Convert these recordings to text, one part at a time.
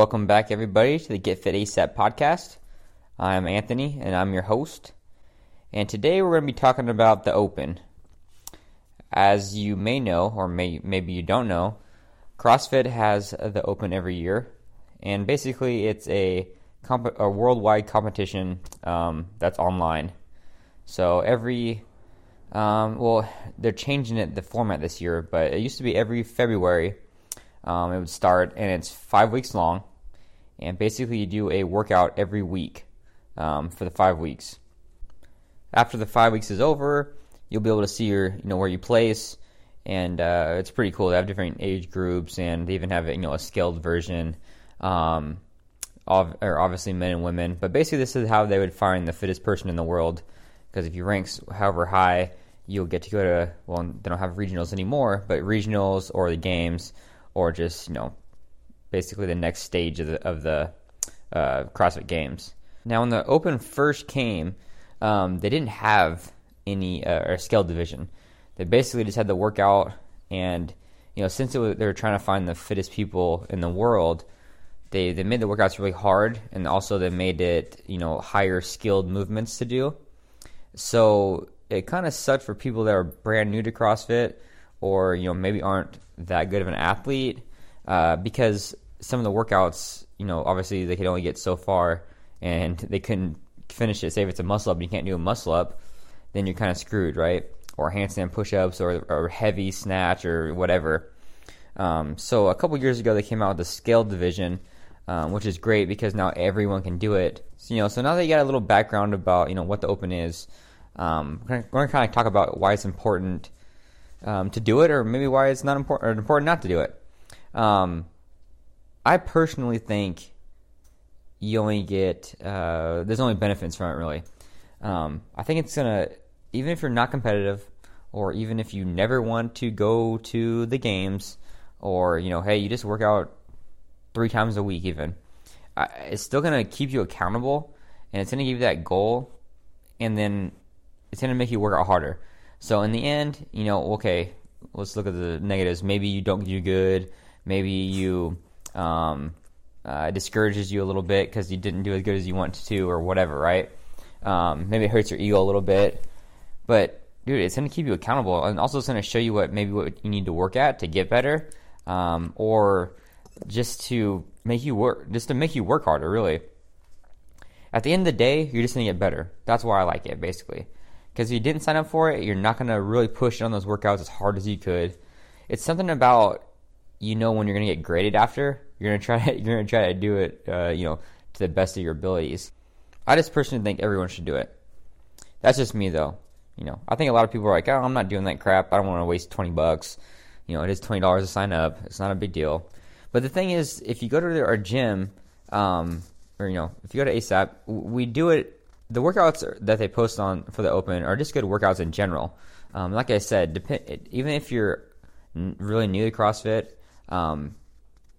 Welcome back, everybody, to the Get Fit ASAP podcast. I'm Anthony, and I'm your host. And today we're going to be talking about the Open. As you may know, or may, maybe you don't know, CrossFit has the Open every year, and basically it's a, comp- a worldwide competition um, that's online. So every, um, well, they're changing it the format this year, but it used to be every February um, it would start, and it's five weeks long. And basically, you do a workout every week um, for the five weeks. After the five weeks is over, you'll be able to see your, you know, where you place, and uh, it's pretty cool. They have different age groups, and they even have, you know, a scaled version. Um, of, or obviously men and women, but basically this is how they would find the fittest person in the world. Because if you rank however high, you'll get to go to well, they don't have regionals anymore, but regionals or the games or just you know basically the next stage of the of the uh, CrossFit Games. Now, when the Open first came, um, they didn't have any uh, or scale division. They basically just had the workout, and you know since was, they were trying to find the fittest people in the world, they they made the workouts really hard, and also they made it you know higher skilled movements to do. So it kind of sucked for people that are brand new to CrossFit or you know maybe aren't that good of an athlete uh, because some of the workouts, you know, obviously they could only get so far and they couldn't finish it. Say if it's a muscle up and you can't do a muscle up, then you're kind of screwed, right? Or handstand push-ups or, or heavy snatch or whatever. Um, so a couple years ago they came out with the scale division, um, which is great because now everyone can do it. So, you know, so now that you got a little background about you know what the open is, um, we're going to kind of talk about why it's important um, to do it, or maybe why it's not important or important not to do it. Um, I personally think you only get uh, there's only benefits from it really. Um, I think it's gonna even if you're not competitive, or even if you never want to go to the games, or you know, hey, you just work out three times a week, even. it's still gonna keep you accountable, and it's gonna give you that goal, and then it's gonna make you work out harder. So in the end, you know, okay, let's look at the negatives. Maybe you don't do good. Maybe you um, uh, discourages you a little bit because you didn't do as good as you wanted to, or whatever, right? Um, maybe it hurts your ego a little bit, but dude, it's going to keep you accountable, and also it's going to show you what maybe what you need to work at to get better, um, or just to make you work, just to make you work harder, really. At the end of the day, you're just going to get better. That's why I like it, basically. Because if you didn't sign up for it, you're not going to really push on those workouts as hard as you could. It's something about you know when you're going to get graded after. You're going to try. You're going to try to do it. Uh, you know to the best of your abilities. I just personally think everyone should do it. That's just me though. You know, I think a lot of people are like, "Oh, I'm not doing that crap. I don't want to waste twenty bucks." You know, it is twenty dollars to sign up. It's not a big deal. But the thing is, if you go to our gym, um, or you know, if you go to ASAP, we do it the workouts that they post on for the open are just good workouts in general. Um, like I said, dep- even if you're really new to CrossFit, um,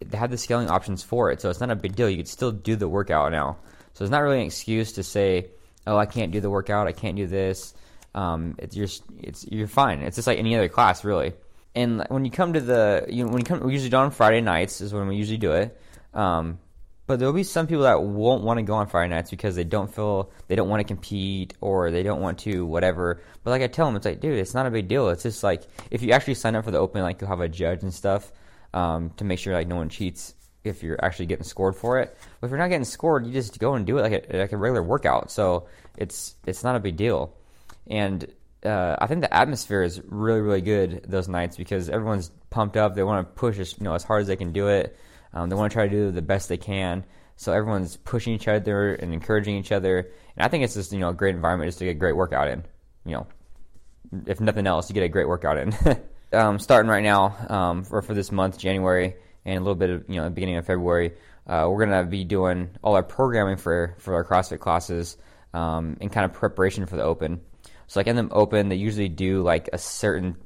they have the scaling options for it, so it's not a big deal. You could still do the workout now, so it's not really an excuse to say, "Oh, I can't do the workout. I can't do this." Um, it's you're it's you're fine. It's just like any other class, really. And when you come to the you know, when you come, we usually do it on Friday nights is when we usually do it. Um, but there'll be some people that won't want to go on Friday nights because they don't feel they don't want to compete or they don't want to whatever. But like I tell them, it's like, dude, it's not a big deal. It's just like if you actually sign up for the open, like you'll have a judge and stuff um, to make sure like no one cheats if you're actually getting scored for it. But if you're not getting scored, you just go and do it like a, like a regular workout. So it's it's not a big deal. And uh, I think the atmosphere is really really good those nights because everyone's pumped up. They want to push as you know as hard as they can do it. Um, they want to try to do the best they can. So everyone's pushing each other and encouraging each other. And I think it's just you know a great environment just to get a great workout in. You know, if nothing else, you get a great workout in. um, starting right now um, for for this month, January, and a little bit of you know beginning of February, uh, we're gonna be doing all our programming for for our CrossFit classes um, in kind of preparation for the Open. So like in the Open, they usually do like a certain.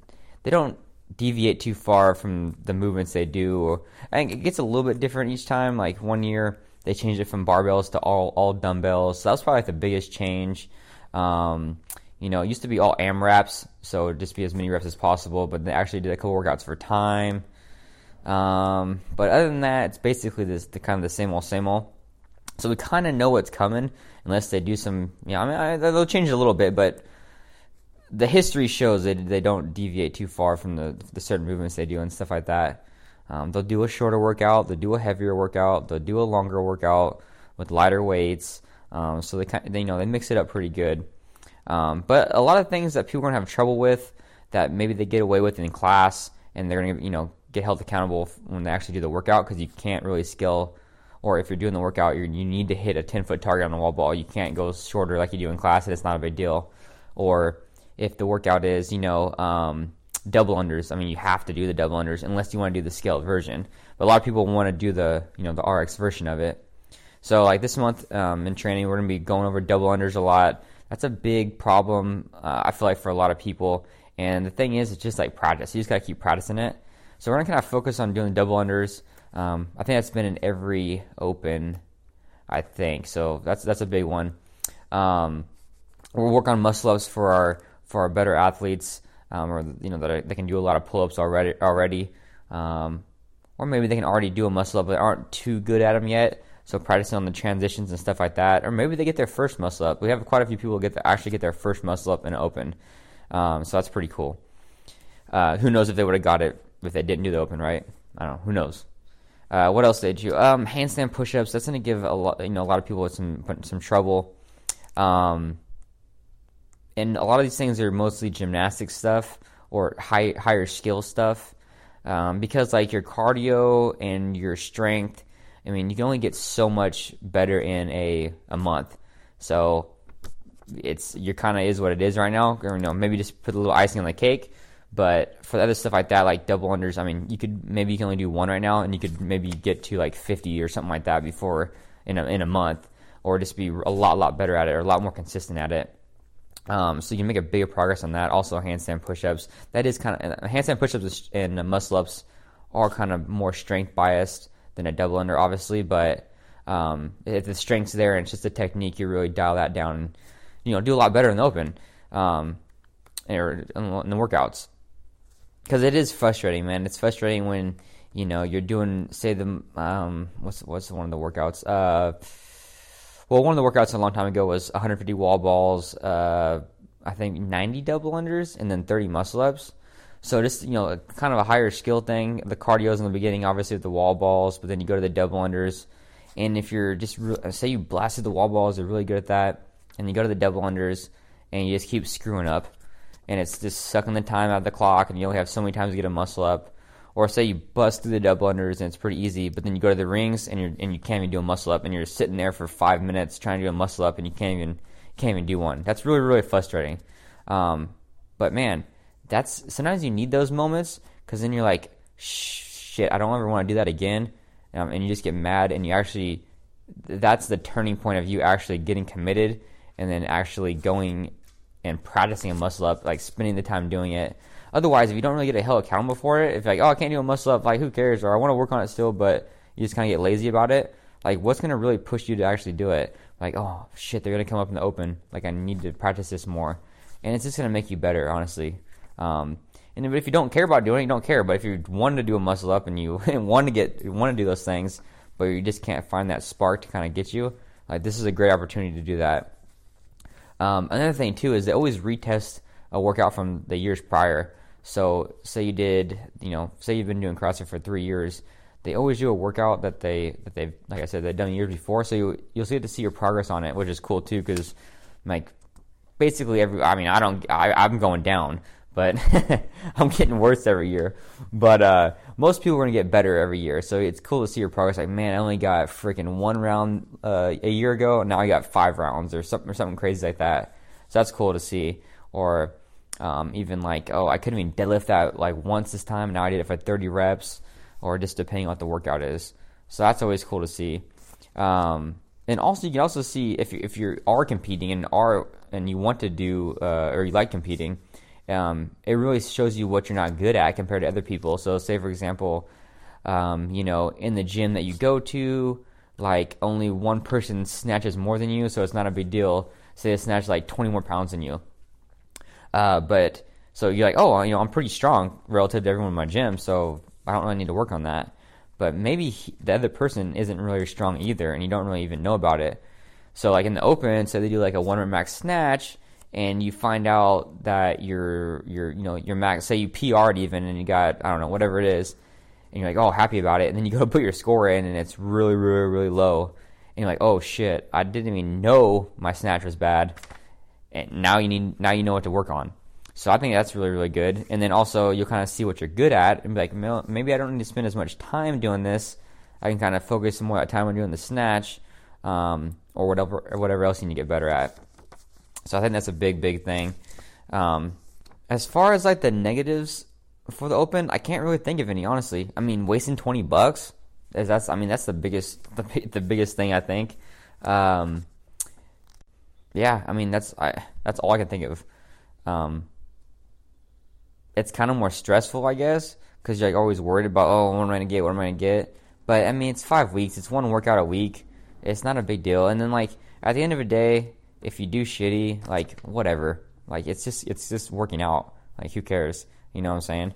They don't deviate too far from the movements they do. Think it gets a little bit different each time. Like one year they changed it from barbells to all all dumbbells. So that was probably like the biggest change. Um, you know, it used to be all AMRAPs, so just be as many reps as possible. But they actually did a couple workouts for time. Um, but other than that, it's basically this the kind of the same old same old. So we kind of know what's coming, unless they do some. You know, I mean, I, they'll change it a little bit, but the history shows that they don't deviate too far from the the certain movements they do and stuff like that. Um, they'll do a shorter workout, they'll do a heavier workout, they'll do a longer workout with lighter weights. Um, so they kind, they, you know, they mix it up pretty good. Um, but a lot of things that people are gonna have trouble with that maybe they get away with in class, and they're gonna you know get held accountable when they actually do the workout because you can't really scale. Or if you're doing the workout, you need to hit a 10 foot target on the wall ball. You can't go shorter like you do in class, and it's not a big deal. Or if the workout is, you know, um, double unders. I mean, you have to do the double unders unless you want to do the scaled version. But a lot of people want to do the, you know, the RX version of it. So like this month um, in training, we're going to be going over double unders a lot. That's a big problem. Uh, I feel like for a lot of people. And the thing is, it's just like practice. You just got to keep practicing it. So we're to kind of focus on doing double unders. Um, I think that's been in every open. I think so. That's that's a big one. Um, we'll work on muscle ups for our for our better athletes, um, or you know that they can do a lot of pull ups already already, um, or maybe they can already do a muscle up but aren't too good at them yet. So practicing on the transitions and stuff like that, or maybe they get their first muscle up. We have quite a few people get the, actually get their first muscle up in open, um, so that's pretty cool. Uh, who knows if they would have got it if they didn't do the open, right? I don't know. Who knows? Uh, what else did you? Um, handstand push-ups. That's going to give a lot, you know, a lot of people some some trouble. Um, and a lot of these things are mostly gymnastic stuff or high, higher skill stuff um, because like your cardio and your strength i mean you can only get so much better in a, a month. So it's your kind of is what it is right now. Or, you know maybe just put a little icing on the cake. But for the other stuff like that like double unders i mean you could maybe you can only do one right now and you could maybe get to like 50 or something like that before in a, in a month or just be a lot lot better at it or a lot more consistent at it. Um, so you can make a bigger progress on that. Also, handstand push-ups. That is kind of handstand push-ups and muscle-ups are kind of more strength biased than a double under, obviously. But um, if the strength's there and it's just a technique, you really dial that down. And, you know, do a lot better in the open um, or in the workouts because it is frustrating, man. It's frustrating when you know you're doing, say the um, what's what's one of the workouts. Uh, well, one of the workouts a long time ago was 150 wall balls, uh, I think 90 double unders, and then 30 muscle ups. So just you know, kind of a higher skill thing. The cardio's in the beginning, obviously with the wall balls, but then you go to the double unders, and if you're just re- say you blasted the wall balls, they're really good at that, and you go to the double unders, and you just keep screwing up, and it's just sucking the time out of the clock, and you only have so many times to get a muscle up. Or say you bust through the double unders and it's pretty easy, but then you go to the rings and you and you can't even do a muscle up, and you're sitting there for five minutes trying to do a muscle up, and you can't even can't even do one. That's really really frustrating. Um, but man, that's sometimes you need those moments because then you're like, shit, I don't ever want to do that again, um, and you just get mad, and you actually that's the turning point of you actually getting committed and then actually going and practicing a muscle up, like spending the time doing it Otherwise, if you don't really get held accountable for it, if like, oh, I can't do a muscle up, like, who cares? Or I want to work on it still, but you just kind of get lazy about it. Like, what's going to really push you to actually do it? Like, oh, shit, they're going to come up in the open. Like, I need to practice this more. And it's just going to make you better, honestly. Um, and if you don't care about doing it, you don't care. But if you want to do a muscle up and you want to get, you want to do those things, but you just can't find that spark to kind of get you, like, this is a great opportunity to do that. Um, another thing, too, is they always retest a workout from the years prior. So, say you did, you know, say you've been doing CrossFit for three years, they always do a workout that they that they've, like I said, they've done years before. So you you'll see to see your progress on it, which is cool too, because like basically every, I mean, I don't, I, I'm going down, but I'm getting worse every year. But uh, most people are gonna get better every year, so it's cool to see your progress. Like, man, I only got freaking one round uh, a year ago, and now I got five rounds or something or something crazy like that. So that's cool to see. Or um, even like, oh, I couldn't even deadlift that like once this time. Now I did it for 30 reps, or just depending on what the workout is. So that's always cool to see. Um, and also, you can also see if you, if you are competing and are and you want to do uh, or you like competing, um, it really shows you what you're not good at compared to other people. So, say for example, um, you know, in the gym that you go to, like only one person snatches more than you, so it's not a big deal. Say they snatch like 20 more pounds than you uh, but so you're like, oh, you know, I'm pretty strong relative to everyone in my gym, so I don't really need to work on that. But maybe he, the other person isn't really strong either, and you don't really even know about it. So like in the open, so they do like a one rep max snatch, and you find out that you're you're you know your max say you PR'd even, and you got I don't know whatever it is, and you're like oh happy about it, and then you go put your score in, and it's really really really low, and you're like oh shit I didn't even know my snatch was bad, and now you need now you know what to work on. So I think that's really, really good. And then also you'll kind of see what you're good at and be like, maybe I don't need to spend as much time doing this. I can kind of focus more time on doing the snatch um, or whatever or whatever else you need to get better at. So I think that's a big, big thing. Um, as far as like the negatives for the open, I can't really think of any honestly. I mean, wasting twenty bucks is that's I mean that's the biggest the, the biggest thing I think. Um, yeah, I mean that's I that's all I can think of. Um, it's kind of more stressful, I guess, because you're like always worried about, oh, what am I gonna get? What am I gonna get? But I mean, it's five weeks. It's one workout a week. It's not a big deal. And then like at the end of the day, if you do shitty, like whatever, like it's just it's just working out. Like who cares? You know what I'm saying?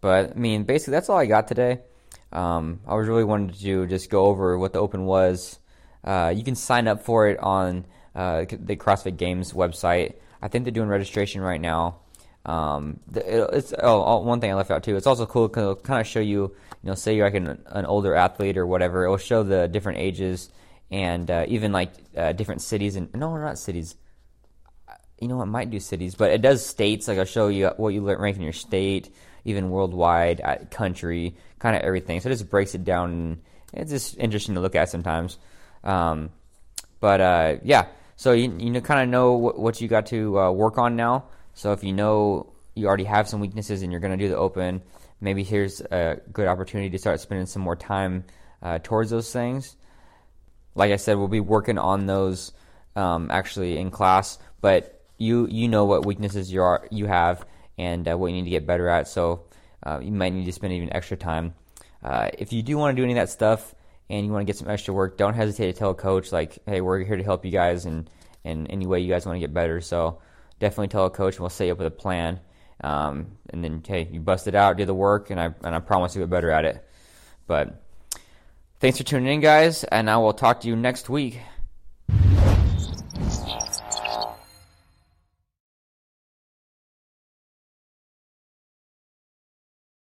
But I mean, basically that's all I got today. Um, I was really wanted to just go over what the Open was. Uh, you can sign up for it on uh, the CrossFit Games website. I think they're doing registration right now. Um, it's oh, oh, one thing I left out too. It's also cool because it'll kind of show you, you know, say you're like an, an older athlete or whatever. It will show the different ages and uh, even like uh, different cities and no, not cities. You know, it might do cities, but it does states. Like I'll show you what you rank in your state, even worldwide, uh, country, kind of everything. So it just breaks it down. And it's just interesting to look at sometimes. Um, but uh, yeah, so you you kind of know what, what you got to uh, work on now. So if you know you already have some weaknesses and you're going to do the open, maybe here's a good opportunity to start spending some more time uh, towards those things. Like I said, we'll be working on those um, actually in class, but you you know what weaknesses you are you have and uh, what you need to get better at. So uh, you might need to spend even extra time. Uh, if you do want to do any of that stuff and you want to get some extra work, don't hesitate to tell a coach like, "Hey, we're here to help you guys and in any way you guys want to get better." So definitely tell a coach and we'll set you up with a plan. Um, and then, hey, you bust it out, do the work, and I and I promise you get better at it. But thanks for tuning in, guys, and I will talk to you next week.